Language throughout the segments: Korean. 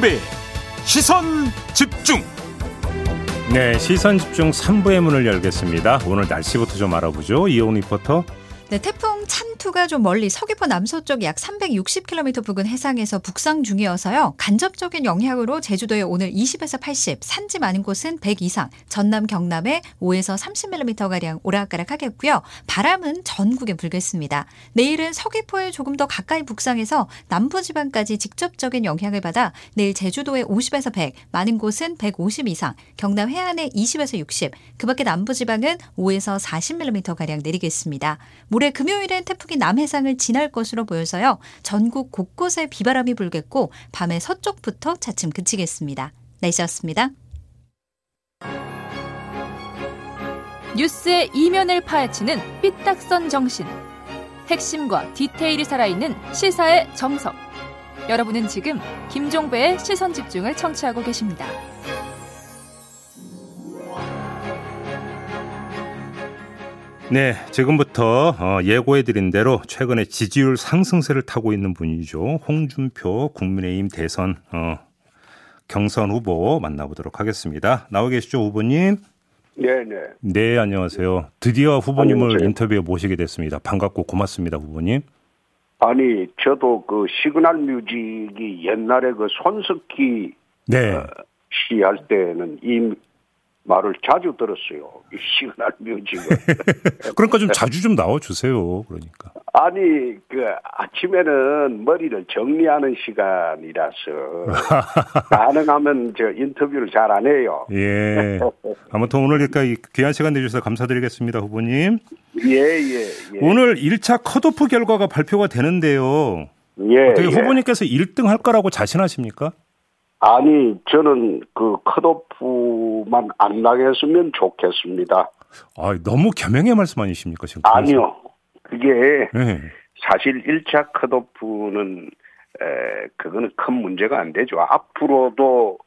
김종배 시선 집중 네, 시선 집중 3부의 문을 열겠습니다. 오늘 날씨부터 좀 알아보죠. 이온 리포터. 네, 태풍 찬 투가 좀 멀리 서귀포 남서쪽 약 360km 부근 해상에서 북상 중이어서요. 간접적인 영향으로 제주도에 오늘 20에서 80, 산지 많은 곳은 100 이상, 전남 경남에 5에서 30mm 가량 오락가락하겠고요. 바람은 전국에 불겠습니다. 내일은 서귀포에 조금 더 가까이 북상해서 남부지방까지 직접적인 영향을 받아 내일 제주도에 50에서 100, 많은 곳은 150 이상, 경남 해안에 20에서 60, 그 밖에 남부지방은 5에서 40mm 가량 내리겠습니다. 올해 금요일엔 태풍 이 남해상을 지날 것으로 보여서요. 전국 곳곳에 비바람이 불겠고 밤에 서쪽부터 차츰 그치겠습니다. 날씨였습니다. 뉴스의 이면을 파헤치는 삐딱선 정신. 핵심과 디테일이 살아있는 시사의 정석. 여러분은 지금 김종배의 시선 집중을 청취하고 계십니다. 네, 지금부터 어, 예고해드린 대로 최근에 지지율 상승세를 타고 있는 분이죠. 홍준표 국민의힘 대선 어, 경선 후보 만나보도록 하겠습니다. 나와 계시죠, 후보님? 네, 네. 네, 안녕하세요. 드디어 후보님을 안녕하세요. 인터뷰에 모시게 됐습니다. 반갑고 고맙습니다, 후보님. 아니, 저도 그 시그널 뮤직이 옛날에 그 손석희 네. 씨할 때는 이 말을 자주 들었어요. 이 시그널 뮤직을. 그러니까 좀 자주 좀 나와주세요. 그러니까. 아니, 그 아침에는 머리를 정리하는 시간이라서 가능하면 저 인터뷰를 잘 안 해요. 예. 아무튼 오늘 그러니까 이 귀한 시간 내주셔서 감사드리겠습니다, 후보님. 예, 예, 예. 오늘 1차 컷오프 결과가 발표가 되는데요. 예, 어떻게 예. 후보님께서 1등 할 거라고 자신하십니까? 아니, 저는 그 컷오프만 안 나겠으면 좋겠습니다. 아, 너무 겸양의 말씀 아니십니까, 지금? 아니요. 그게 네. 사실 1차 컷오프는 에, 그거는 큰 문제가 안 되죠. 앞으로도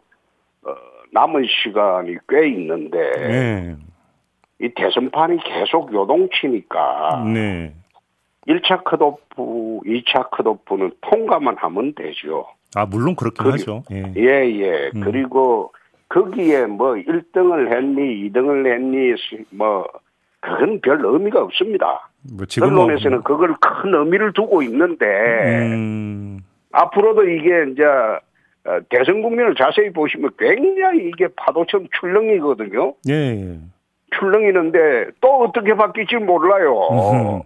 어, 남은 시간이 꽤 있는데 네. 이 대선판이 계속 요동치니까 네. 1차 컷오프, 2차 컷오프는 통과만 하면 되죠. 아, 물론 그렇긴 그리- 하죠. 예. 예, 예. 음. 그리고 거기에 뭐 1등을 했니, 2등을 했니, 뭐 그건 별 의미가 없습니다. 뭐 지금 뭐- 언론에서는 그걸 큰 의미를 두고 있는데 음, 앞으로도 이게 이제 어, 대선 국면을 자세히 보시면 굉장히 이게 파도처럼 출렁이거든요. 예, 예. 출렁이는데 또 어떻게 바뀔지 몰라요. 음흠.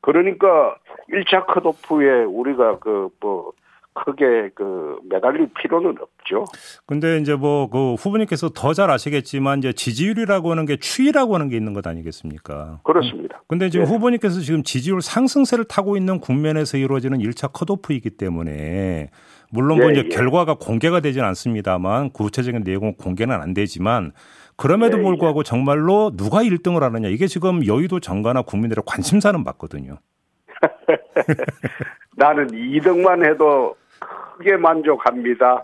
그러니까 1차 컷오프에 우리가 그 뭐 크게 그 매달릴 필요는 없죠. 근데 이제 뭐 그 후보님께서 더 잘 아시겠지만 이제 지지율이라고 하는 게 추이라고 하는 게 있는 것 아니겠습니까? 그렇습니다. 근데 지금 예. 후보님께서 지금 지지율 상승세를 타고 있는 국면에서 이루어지는 1차 컷오프이기 때문에 물론 뭐 예, 이제 예. 결과가 공개가 되진 않습니다만 구체적인 내용은 공개는 안 되지만 그럼에도 예, 불구하고 정말로 누가 1등을 하느냐 이게 지금 여의도 정가나 국민들의 관심사는 맞거든요. 나는 2등만 해도 크게 만족합니다.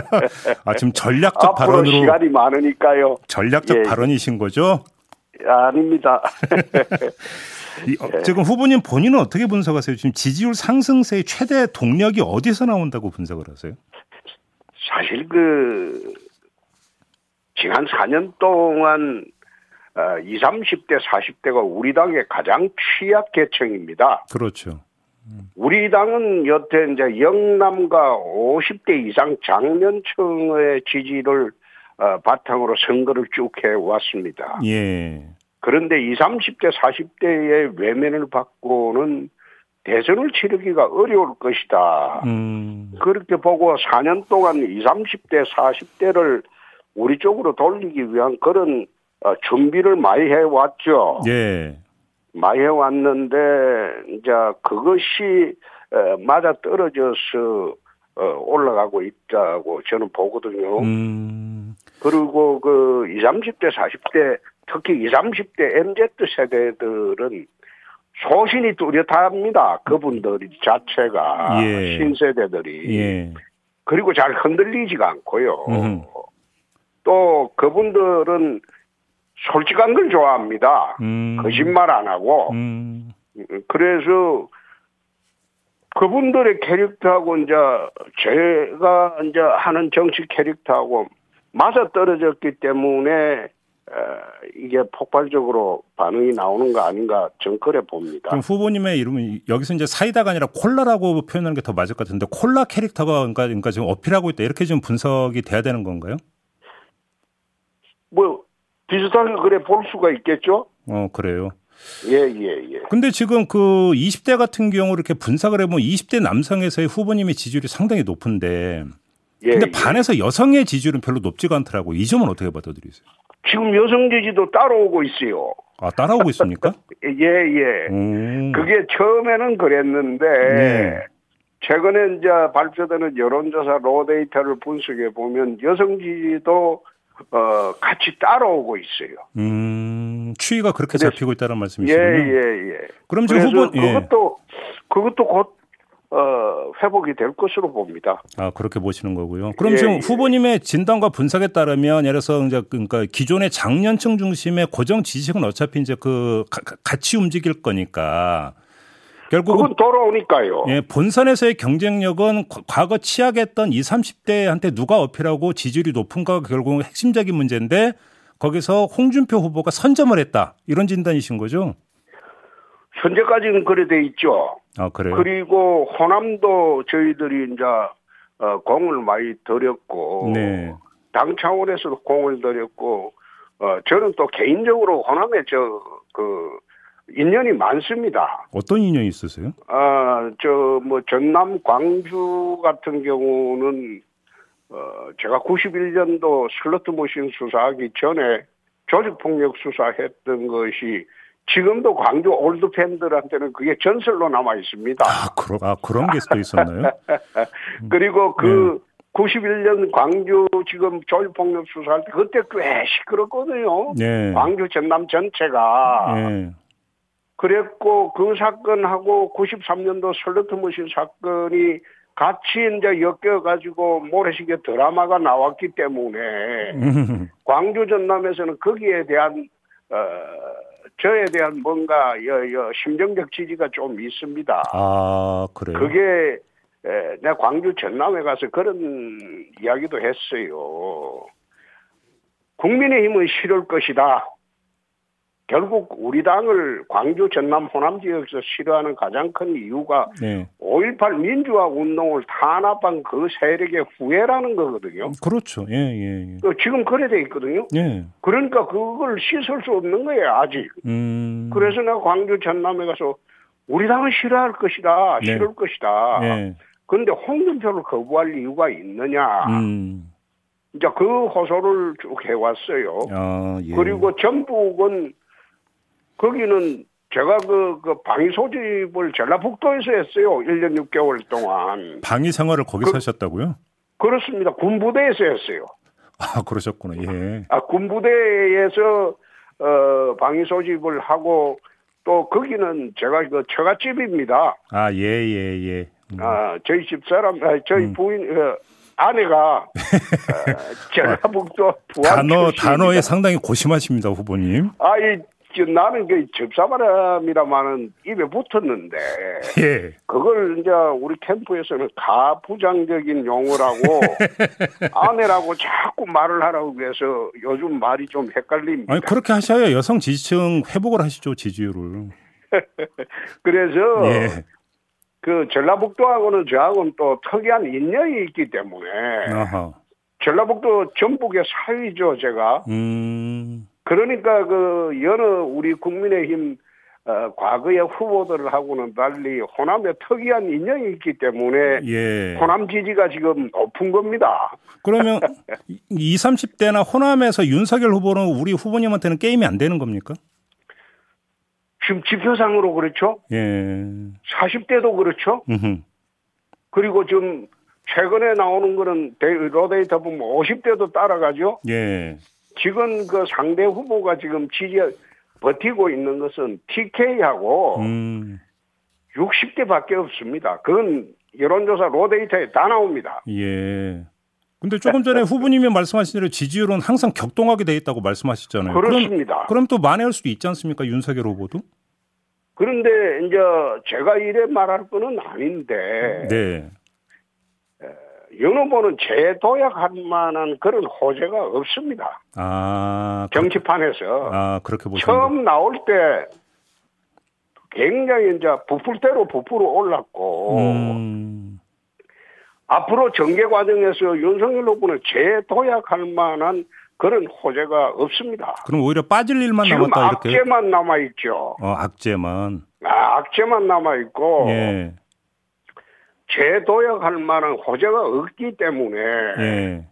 아 지금 전략적 앞으로 발언으로 시간이 많으니까요. 전략적 예. 발언이신 거죠? 아닙니다. 이, 어, 지금 후보님 본인은 어떻게 분석하세요? 지금 지지율 상승세의 최대 동력이 어디서 나온다고 분석을 하세요? 사실 그 지난 4년 동안 어, 20, 30대, 40대가 우리 당의 가장 취약 계층입니다. 그렇죠. 우리 당은 여태 이제 영남과 50대 이상 장년층의 지지를 어, 바탕으로 선거를 쭉 해왔습니다. 예. 그런데 20, 30대, 40대의 외면을 받고는 대선을 치르기가 어려울 것이다. 음. 그렇게 보고 4년 동안 20, 30대, 40대를 우리 쪽으로 돌리기 위한 그런 어, 준비를 많이 해왔죠. 예. 많이 해왔는데 이제 그것이 어, 맞아 떨어져서 어, 올라가고 있다고 저는 보거든요. 음. 그리고 그 20, 30대, 40대 특히 20, 30대 MZ 세대들은 소신이 뚜렷합니다. 그분들 자체가 예. 신세대들이 예. 그리고 잘 흔들리지가 않고요. 음흠. 또 그분들은 솔직한 걸 좋아합니다. 음. 거짓말 안 하고 음. 그래서 그분들의 캐릭터하고 이제 제가 이제 하는 정치 캐릭터하고 맞아 떨어졌기 때문에 어, 이게 폭발적으로 반응이 나오는 거 아닌가 전 그래 봅니다. 그럼 후보님의 이름은 여기서 이제 사이다가 아니라 콜라라고 표현하는 게 더 맞을 것 같은데 콜라 캐릭터가 그러니까, 그러니까 지금 어필하고 있다 이렇게 좀 분석이 돼야 되는 건가요? 뭐 비슷하게 그래 볼 수가 있겠죠. 어 그래요. 예, 예, 예. 근데 지금 그 20대 같은 경우 이렇게 분석을 해보면 20대 남성에서의 후보님의 지지율이 상당히 높은데 예, 근데 예. 반해서 여성의 지지율은 별로 높지가 않더라고. 이 점은 어떻게 받아들이세요? 지금 여성 지지도 따라오고 있어요. 아 따라오고 있습니까? 예, 예. 음. 그게 처음에는 그랬는데 네. 최근에 이제 발표되는 여론조사 로데이터를 분석해 보면 여성 지지도 어 같이 따라오고 있어요. 음, 추이가 그렇게 그래서- 잡히고 있다는 예, 말씀이시군요. 예, 예. 그럼 지금 후보 예. 그것도 그것도 곧 어, 회복이 될 것으로 봅니다. 아 그렇게 보시는 거고요. 그럼 예, 지금 예. 후보님의 진단과 분석에 따르면 예를 들어서 이제 그러니까 기존의 장년층 중심의 고정 지지층은 어차피 이제 그 가- 같이 움직일 거니까 결국은 돌아오니까요. 예, 본선에서의 경쟁력은 과- 과거 치약했던 20, 30대한테 누가 어필하고 지지율이 높은가가 결국은 핵심적인 문제인데 거기서 홍준표 후보가 선점을 했다. 이런 진단이신 거죠? 현재까지는 그래 돼 있죠. 아, 그래요? 그리고 호남도 저희들이 이제 어, 공을 많이 들였고 네. 당 차원에서도 공을 들였고 어, 저는 또 개인적으로 호남에 저그 인연이 많습니다. 어떤 인연이 있으세요? 아, 저 뭐 전남 광주 같은 경우는 어, 제가 91년도 슬로트 머신 수사하기 전에 조직폭력 수사했던 것이 지금도 광주 올드 팬들한테는 그게 전설로 남아 있습니다. 아, 그러, 아 그런 게 또 있었나요? 그리고 그 91년 광주 지금 조직폭력 수사할 때 그때 꽤 시끄럽거든요. 네. 광주 전남 전체가 네. 그랬고 그 사건하고 93년도 슬로트 머신 사건이 같이 이제 엮여 가지고 모래시계 드라마가 나왔기 때문에 음, 광주 전남에서는 거기에 대한 어 저에 대한 뭔가 여, 여 심정적 지지가 좀 있습니다. 아, 그래요? 그게 에, 내가 광주 전남에 가서 그런 이야기도 했어요. 국민의힘은 싫을 것이다. 결국 우리 당을 광주 전남 호남 지역에서 싫어하는 가장 큰 이유가 네. 5.18 민주화 운동을 탄압한 그 세력의 후회라는 거거든요. 그렇죠. 예, 예, 예. 그 지금 그래 돼 있거든요. 예. 그러니까 그걸 씻을 수 없는 거예요, 아직. 음. 그래서 내가 광주 전남에 가서 우리 당은 싫어할 것이다, 네. 싫을 것이다. 예. 그런데 홍준표를 거부할 이유가 있느냐. 음. 이제 그 호소를 쭉 해왔어요. 아, 예. 그리고 전북은 거기는 제가 그, 그 방위 소집을 전라북도에서 했어요. 1년 6개월 동안. 방위 생활을 거기서 그- 하셨다고요? 그렇습니다. 군부대에서 했어요. 아, 그러셨구나. 예. 아, 군부대에서 어, 방위 소집을 하고 또 거기는 제가 그 처갓집입니다. 아, 예, 예, 예. 음. 아, 저희 집 사람, 아, 저희 음. 부인, 어, 아내가 어, 전라북도 부안 단어, 출신입니다. 단어에 상당히 고심하십니다, 후보님. 아, 이, 저, 나는 그 접사바람이라마는 입에 붙었는데 예. 그걸 이제 우리 캠프에서는 가부장적인 용어라고 아내라고 자꾸 말을 하라고 해서 요즘 말이 좀 헷갈립니다. 아니, 그렇게 하셔야 여성 지지층 회복을 하시죠, 지지율을. 그래서 예. 그 전라북도하고는 저하고는 또 특이한 인연이 있기 때문에 아하. 전라북도 전북의 사위죠 제가 음. 그러니까 그 여느 우리 국민의힘 어, 과거의 후보들하고는 달리 호남에 특이한 인연이 있기 때문에 예. 호남 지지가 지금 높은 겁니다. 그러면 20, 30대나 호남에서 윤석열 후보는 우리 후보님한테는 게임이 안 되는 겁니까? 지금 지표상으로 그렇죠. 예. 40대도 그렇죠. 음흠. 그리고 지금 최근에 나오는 거는 데- 로데이터 보면 50대도 따라가죠. 예. 지금 그 상대 후보가 지금 지지 버티고 있는 것은 TK하고 음. 60대밖에 없습니다. 그건 여론조사 로데이터에 다 나옵니다. 예. 근데 조금 전에 후보님이 말씀하신 대로 지지율은 항상 격동하게 돼 있다고 말씀하셨잖아요. 그럼, 그렇습니다. 그럼 또 만회할 수도 있지 않습니까? 윤석열 후보도? 그런데 이제 제가 이래 말할 거는 아닌데 네. 윤 후보는 재도약할 만한 그런 호재가 없습니다. 아, 정치판에서 아 그렇게 보시는 처음 나올 때 굉장히 이제 부풀대로 부풀어 올랐고 음, 앞으로 정계 과정에서 윤석열 후보는 재도약할 만한 그런 호재가 없습니다. 그럼 오히려 빠질 일만 남았다 이렇게. 악재만 남아 있죠. 어, 악재만. 아, 악재만 남아 있고 예. 재도약할 만한 호재가 없기 때문에 예.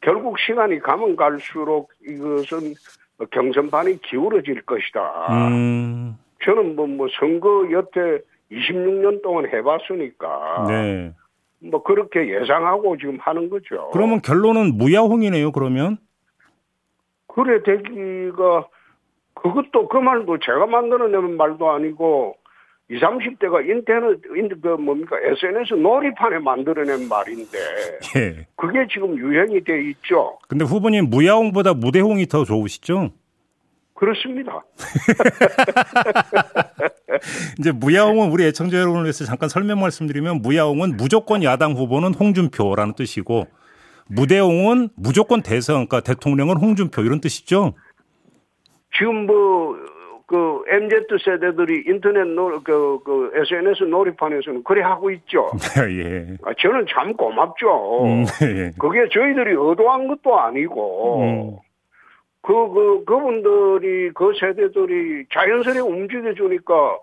결국 시간이 가면 갈수록 이것은 경선판이 기울어질 것이다. 음. 저는 뭐, 뭐 선거 여태 26년 동안 해봤으니까 네. 뭐 그렇게 예상하고 지금 하는 거죠. 그러면 결론은 무야홍이네요. 그러면. 그래 되기가 그것도 그 말도 제가 만들어내는 말도 아니고 20, 30대가 인터넷 인- 그 뭡니까 SNS 놀이판에 만들어낸 말인데 예. 그게 지금 유행이 돼 있죠. 근데 후보님 무야홍보다 무대홍이 더 좋으시죠? 그렇습니다. 이제 무야홍은 우리 애청자 여러분을 위해서 잠깐 설명 말씀드리면 무야홍은 무조건 야당 후보는 홍준표라는 뜻이고 무대홍은 무조건 대선 그러니까 대통령은 홍준표 이런 뜻이죠. 지금 뭐, 그, MZ 세대들이 인터넷 놀, 그, 그, SNS 놀이판에서는 그래 하고 있죠. 예. 아, 저는 참 고맙죠. 음, 예. 그게 저희들이 의도한 것도 아니고, 음. 그, 그, 그분들이, 그 세대들이 자연스레 움직여주니까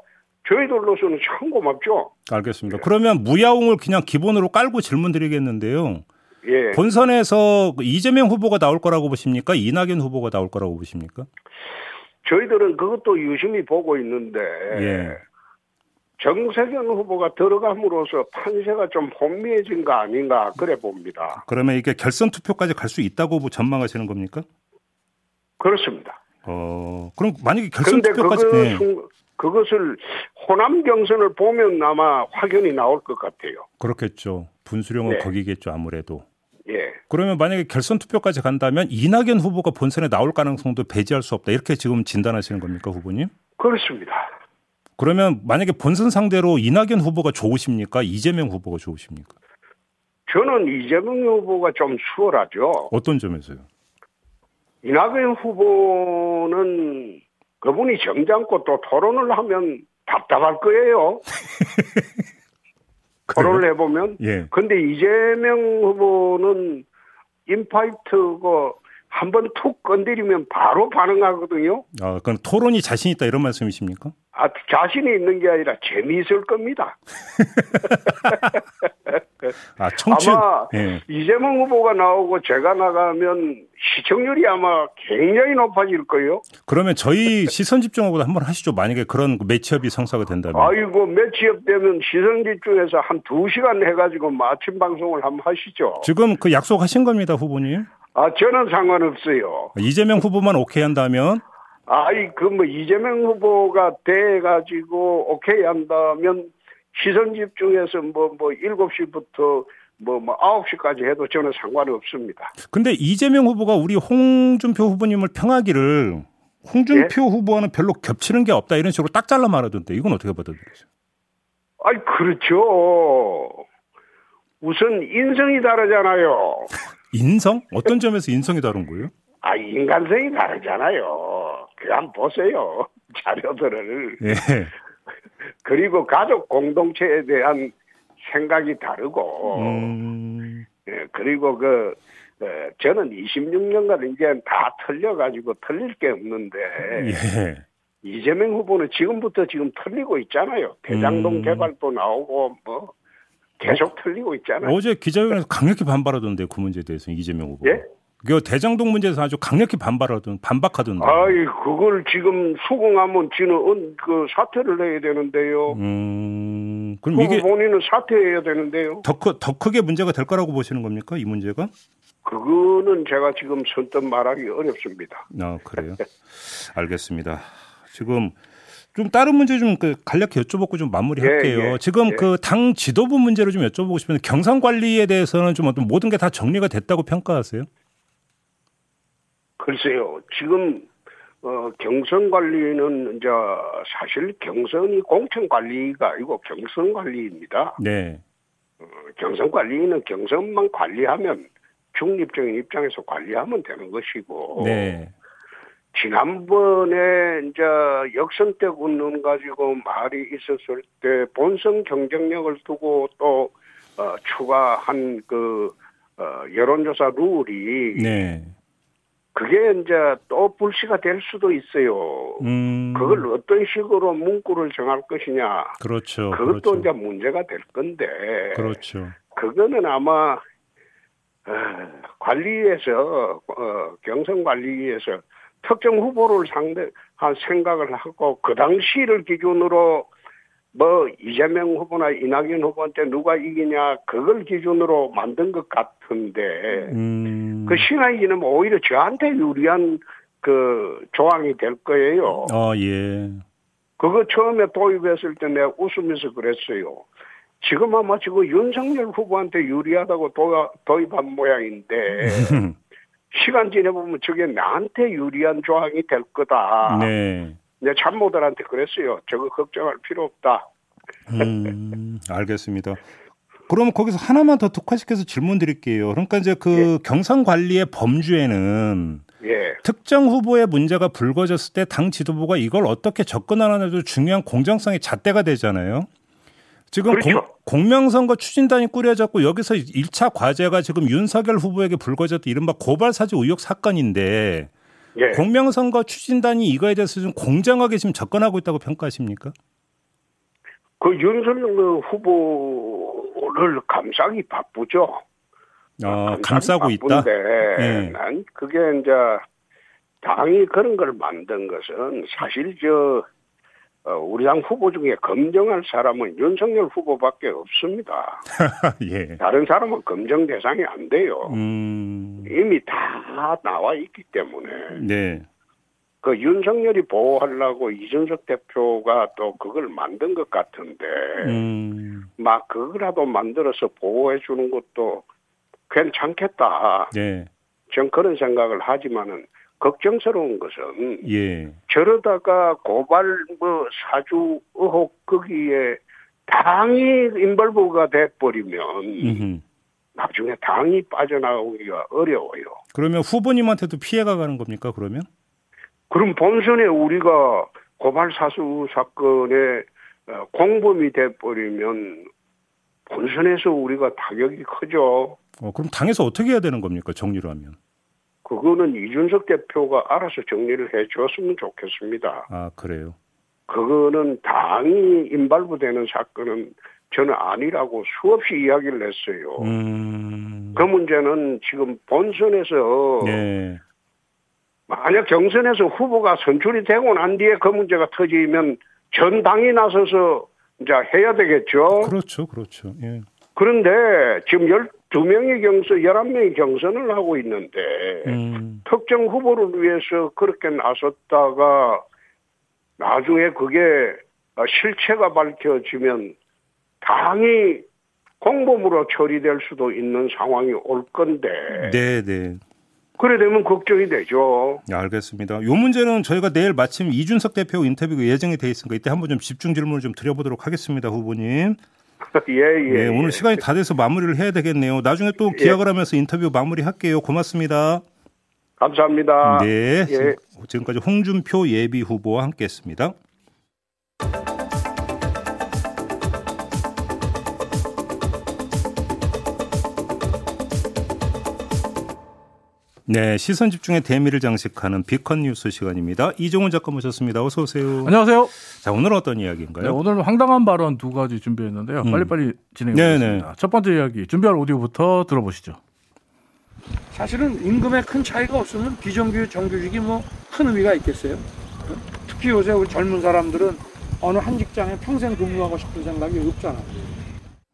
저희들로서는 참 고맙죠. 알겠습니다. 그러면 무야홍을 그냥 기본으로 깔고 질문 드리겠는데요. 예. 본선에서 그 이재명 후보가 나올 거라고 보십니까? 이낙연 후보가 나올 거라고 보십니까? 저희들은 그것도 유심히 보고 있는데, 예. 정세균 후보가 들어감으로써 판세가 좀 혼미해진 거 아닌가, 그래 봅니다. 그러면 이게 결선 투표까지 갈 수 있다고 전망하시는 겁니까? 그렇습니다. 어, 그럼 만약에 결선 투표까지 그거, 네. 순- 그것을 호남 경선을 보면 아마 확연히 나올 것 같아요. 그렇겠죠. 분수령은 네. 거기겠죠, 아무래도. 예. 그러면 만약에 결선 투표까지 간다면 이낙연 후보가 본선에 나올 가능성도 배제할 수 없다. 이렇게 지금 진단하시는 겁니까, 후보님? 그렇습니다. 그러면 만약에 본선 상대로 이낙연 후보가 좋으십니까? 이재명 후보가 좋으십니까? 저는 이재명 후보가 좀 수월하죠. 어떤 점에서요? 이낙연 후보는 그분이 정장고 또 토론을 하면 답답할 거예요. 토론을 해보면. 예. 근데 이재명 후보는 인파이트고 한번 툭 건드리면 바로 반응하거든요. 아, 그건 토론이 자신 있다 이런 말씀이십니까? 아, 자신이 있는 게 아니라 재미있을 겁니다. 아, 청취 아마 예. 이재명 후보가 나오고 제가 나가면 시청률이 아마 굉장히 높아질 거예요. 그러면 저희 시선 집중하고 한번 하시죠. 만약에 그런 매치업이 성사가 된다면. 아이고, 매치업 되면 시선 집중해서 한 두 시간 해가지고 뭐 아침 방송을 한번 하시죠. 지금 그 약속하신 겁니다, 후보님. 아, 저는 상관없어요. 이재명 후보만 오케이 한다면 아이, 그 뭐 이재명 후보가 돼가지고 오케이 한다면 시선 집중해서 뭐, 뭐, 7시부터 뭐, 뭐, 9시까지 해도 저는 상관없습니다. 근데 이재명 후보가 우리 홍준표 후보님을 평하기를 홍준표 후보와는 별로 겹치는 게 없다 이런 식으로 딱 잘라 말하던데 이건 어떻게 받아들이세요? 아이, 그렇죠. 우선 인성이 다르잖아요. 인성? 어떤 점에서 인성이 다른 거예요? 아, 인간성이 다르잖아요. 그 한번 보세요. 자료들을. 예. 그리고 가족 공동체에 대한 생각이 다르고, 음, 예, 그리고 그, 어, 저는 26년간 이제 다 틀려가지고 틀릴 게 없는데, 예. 이재명 후보는 지금부터 지금 틀리고 있잖아요. 대장동 음. 개발도 나오고, 뭐, 계속 틀리고 있잖아요. 어제 기자회견에서 강력히 반발하던데 그 문제에 대해서 이재명 후보. 예? 그 대장동 문제에서 아주 강력히 반발하던 반박하던데. 아이, 그걸 지금 수긍하면 지는 은- 그 사퇴를 해야 되는데요. 음, 그럼 그 이게 본인은 사퇴해야 되는데요. 더, 크, 더 크게 문제가 될 거라고 보시는 겁니까? 이 문제가? 그거는 제가 지금 선뜻 말하기 어렵습니다. 아, 그래요? 알겠습니다. 지금 좀 다른 문제 좀 그 간략히 여쭤보고 좀 마무리할게요. 예, 예, 지금 예. 그당 지도부 문제를 좀 여쭤보고 싶은데 경상 관리에 대해서는 좀 어떤 모든 게 다 정리가 됐다고 평가하세요? 글쎄요, 지금 어, 경선 관리는 이제 사실 경선이 공천 관리가 아니고 경선 관리입니다. 네. 어, 경선 관리는 경선만 관리하면 중립적인 입장에서 관리하면 되는 것이고 네. 지난번에 이제 역선 때 군론 가지고 말이 있었을 때 본선 경쟁력을 두고 또 어, 추가한 그 어, 여론조사 룰이 네. 그게 이제 또 불씨가 될 수도 있어요. 음. 그걸 어떤 식으로 문구를 정할 것이냐. 그렇죠. 그것도 그렇죠. 이제 문제가 될 건데. 그렇죠. 그거는 아마 어, 관리에서 어, 경선 관리에서 특정 후보를 상대한 생각을 하고 그 당시를 기준으로 뭐 이재명 후보나 이낙연 후보한테 누가 이기냐 그걸 기준으로 만든 것 같은데 음. 그 지나면 오히려 저한테 유리한 그 조항이 될 거예요. 어, 예. 그거 처음에 도입했을 때 내가 웃으면서 그랬어요. 지금 아마 지금 윤석열 후보한테 유리하다고 도, 도입한 모양인데 시간 지내보면 저게 나한테 유리한 조항이 될 거다. 네. 내 참모들한테 그랬어요. 저거 걱정할 필요 없다. 음, 알겠습니다. 그럼 거기서 하나만 더 특화시켜서 질문 드릴게요. 그러니까 이제 그 경선 관리의 범주에는 예. 특정 후보의 문제가 불거졌을 때 당 지도부가 이걸 어떻게 접근하느냐도 중요한 공정성의 잣대가 되잖아요. 지금 그렇죠. 공, 명선거 추진단이 꾸려졌고 여기서 1차 과제가 지금 윤석열 후보에게 불거졌던 이른바 고발사주 의혹 사건인데 예. 공명선거 추진단이 이거에 대해서 좀 공정하게 지금 접근하고 있다고 평가하십니까? 그 윤석열 후보를 감싸기 바쁘죠. 어, 감싸고 있다. 예. 난 그게 이제 당이 그런 걸 만든 것은 사실 저 어, 우리 당 후보 중에 검증할 사람은 윤석열 후보밖에 없습니다. 예. 다른 사람은 검증 대상이 안 돼요. 음. 이미 다 나와 있기 때문에 네. 그 윤석열이 보호하려고 이준석 대표가 또 그걸 만든 것 같은데 음. 막 그거라도 만들어서 보호해 주는 것도 괜찮겠다. 네. 전 그런 생각을 하지만은 걱정스러운 것은 예. 저러다가 고발 뭐 사주 의혹 거기에 당이 인벌브가 돼버리면 음흠. 나중에 당이 빠져나오기가 어려워요. 그러면 후보님한테도 피해가 가는 겁니까? 그러면? 그럼 본선에 우리가 고발 사수 사건에 어, 공범이 돼버리면 본선에서 우리가 타격이 크죠. 어, 그럼 당에서 어떻게 해야 되는 겁니까? 정리를 하면. 그거는 이준석 대표가 알아서 정리를 해 줬으면 좋겠습니다. 아, 그래요. 그거는 당이 인발부되는 사건은 저는 아니라고 수없이 이야기를 했어요. 음. 그 문제는 지금 본선에서 네. 만약 경선에서 후보가 선출이 되고 난 뒤에 그 문제가 터지면 전 당이 나서서 이제 해야 되겠죠. 그렇죠. 그렇죠. 예. 그런데 지금 12명의 경선, 11명의 경선을 하고 있는데 음. 특정 후보를 위해서 그렇게 나섰다가 나중에 그게 실체가 밝혀지면 당이 공범으로 처리될 수도 있는 상황이 올 건데 네, 네. 그래 되면 걱정이 되죠. 네, 알겠습니다. 요 문제는 저희가 내일 마침 이준석 대표 인터뷰가 예정이 돼 있으니까 이때 한번 좀 집중 질문을 좀 드려보도록 하겠습니다, 후보님. 예, 예. 네, 오늘 예. 시간이 다 돼서 마무리를 해야 되겠네요. 나중에 또 기약을 하면서 인터뷰 마무리 할게요. 고맙습니다. 감사합니다. 네, 예. 지금까지 홍준표 예비 후보와 함께 했습니다. 네, 시선 집중의 대미를 장식하는 비컨 뉴스 시간입니다. 이종훈 작가 모셨습니다. 어서 오세요. 안녕하세요. 자, 오늘 어떤 이야기인가요? 네, 오늘 황당한 발언 두 가지 준비했는데요. 음. 빨리빨리 진행해 네네. 보겠습니다. 첫 번째 이야기 준비할 오디오부터 들어보시죠. 사실은 임금에 큰 차이가 없으면 비정규 정규직이 뭐 큰 의미가 있겠어요? 어? 특히 요새 우리 젊은 사람들은 어느 한 직장에 평생 근무하고 싶은 생각이 없잖아.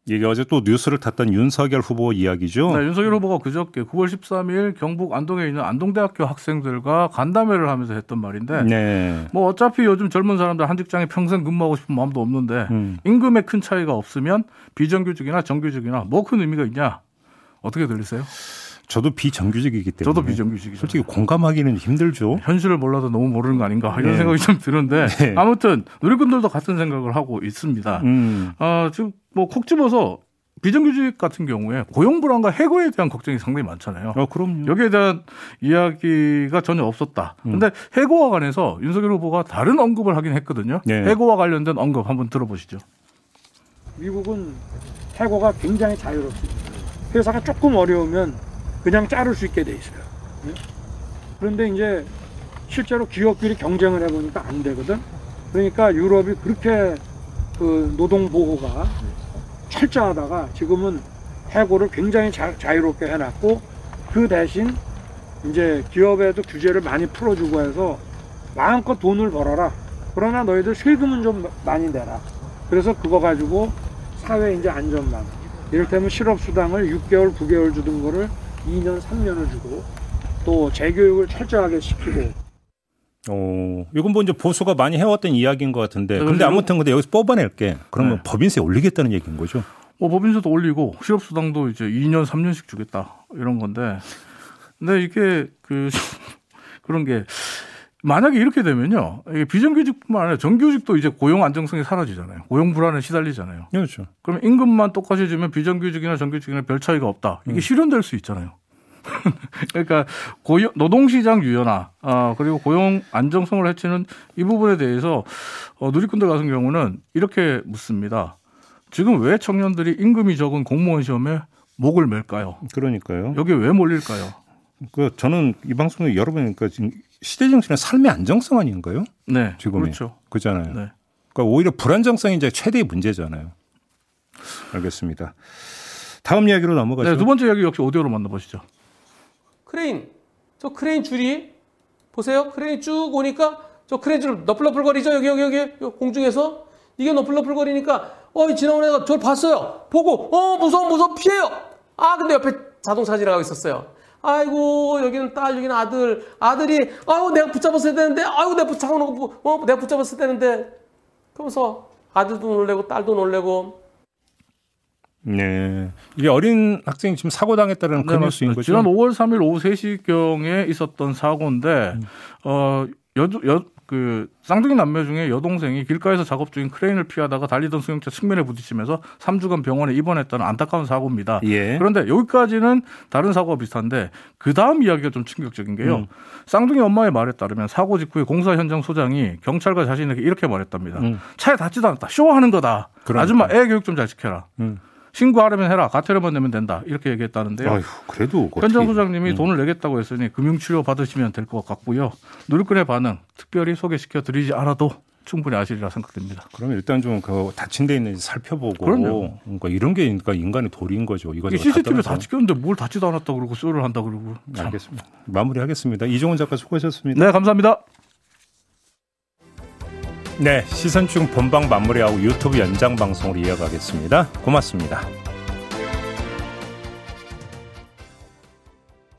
이게 어제 또 뉴스를 탔던 윤석열 후보 이야기죠. 네, 윤석열 후보가 그저께 9월 13일 경북 안동에 있는 안동대학교 학생들과 간담회를 하면서 했던 말인데 네. 뭐 어차피 요즘 젊은 사람들 한 직장에 평생 근무하고 싶은 마음도 없는데 음. 임금에 큰 차이가 없으면 비정규직이나 정규직이나 뭐 큰 의미가 있냐? 어떻게 들리세요? 저도 비정규직이기 때문에 저도 비정규직이죠. 솔직히 공감하기는 힘들죠. 현실을 몰라도 너무 모르는 거 아닌가 이런 네. 생각이 좀 드는데 네. 아무튼 누리꾼들도 같은 생각을 하고 있습니다. 음. 어, 지금 뭐 콕 집어서 비정규직 같은 경우에 고용 불안과 해고에 대한 걱정이 상당히 많잖아요. 어, 그럼요. 여기에 대한 이야기가 전혀 없었다. 음. 근데 해고와 관해서 윤석열 후보가 다른 언급을 하긴 했거든요. 네. 해고와 관련된 언급 한번 들어보시죠. 미국은 해고가 굉장히 자유롭습니다. 회사가 조금 어려우면 그냥 자를 수 있게 돼 있어요. 네? 그런데 이제 실제로 기업끼리 경쟁을 해보니까 안 되거든. 그러니까 유럽이 그렇게 그 노동 보호가 철저하다가 지금은 해고를 굉장히 자, 자유롭게 해놨고 그 대신 이제 기업에도 규제를 많이 풀어주고 해서 마음껏 돈을 벌어라. 그러나 너희들 세금은 좀 많이 내라. 그래서 그거 가지고 사회 이제 안전망. 이를테면 실업수당을 6개월, 9개월 주던 거를 2년, 3년을 주고 또 재교육을 철저하게 시키고 어, 이건 뭐 이제 보수가 많이 해왔던 이야기인 것 같은데. 네, 근데 아무튼 근데 여기서 뽑아낼 게. 그러면 네. 법인세 올리겠다는 얘기인 거죠. 뭐 법인세도 올리고 실업수당도 이제 2년, 3년씩 주겠다 이런 건데, 근데 이게 그 그런 게 만약에 이렇게 되면요, 비정규직뿐만 아니라 정규직도 이제 고용 안정성이 사라지잖아요. 고용 불안에 시달리잖아요. 그렇죠. 그러면 임금만 똑같이 주면 비정규직이나 정규직이나 별 차이가 없다. 이게 실현될 수 있잖아요. 그러니까 고용 노동시장 유연화 아 그리고 고용 안정성을 해치는 이 부분에 대해서 어, 누리꾼들 같은 경우는 이렇게 묻습니다. 지금 왜 청년들이 임금이 적은 공무원 시험에 목을 맬까요? 그러니까요. 여기에 왜 몰릴까요? 그 저는 이 방송에 여러 번 그러니까 지금 시대 정신의 삶의 안정성 아닌가요? 네, 지금이. 그렇죠. 그잖아요. 네. 그러니까 오히려 불안정성이 이제 최대의 문제잖아요. 알겠습니다. 다음 이야기로 넘어가죠. 네, 두 번째 이야기 역시 오디오로 만나보시죠. 크레인. 저 크레인 줄이 보세요. 크레인이 쭉 오니까 저 크레인 줄 너플너플거리죠. 여기 여기 여기 여기 공중에서 이게 너플너플거리니까 어 지나온 애가 저를 봤어요. 보고 어 무서워 무서워 피해요. 아 근데 옆에 자동차 지나가고 있었어요. 아이고 여기는 딸 여기는 아들 아들이 아이고 내가 붙잡았어야 되는데 아이고 내가 붙잡아놓고 어 내가 붙잡았어야 되는데 그러면서 아들도 놀래고 딸도 놀래고 네. 이게 어린 학생이 지금 사고 당했다는 그 네, 뉴스인. 거죠. 지난 5월 3일 오후 3시경에 있었던 사고인데 음. 어 여두 여 그 쌍둥이 남매 중에 여동생이 길가에서 작업 중인 크레인을 피하다가 달리던 승용차 측면에 부딪히면서 3주간 병원에 입원했다는 안타까운 사고입니다. 예. 그런데 여기까지는 다른 사고와 비슷한데 그 다음 이야기가 좀 충격적인 게요. 음. 쌍둥이 엄마의 말에 따르면 사고 직후에 공사 현장 소장이 경찰과 자신에게 이렇게 말했답니다. 음. 차에 닿지도 않았다. 쇼하는 거다. 그러니까. 아줌마 애 교육 좀 잘 시켜라. 음. 신고하려면 해라. 가태료만 내면 된다. 이렇게 얘기했다는데요. 아휴, 그래도 현장 소장님이 음. 돈을 내겠다고 했으니 금융치료 받으시면 될 것 같고요. 누리꾼의 반응 특별히 소개시켜 드리지 않아도 충분히 아시리라 생각됩니다. 그러면 일단 좀 그 다친 데 있는지 살펴보고 그럼요. 그러니까 이런 게 그러니까 인간의 도리인 거죠. 이거 CCTV 다 찍혔는데 뭘 닫지도 않았다 그러고 쏘를 한다 그러고. 참. 알겠습니다. 마무리하겠습니다. 이종훈 작가 수고하셨습니다. 네, 감사합니다. 네, 시선중 본방 마무리하고 유튜브 연장 방송으로 이어가겠습니다. 고맙습니다.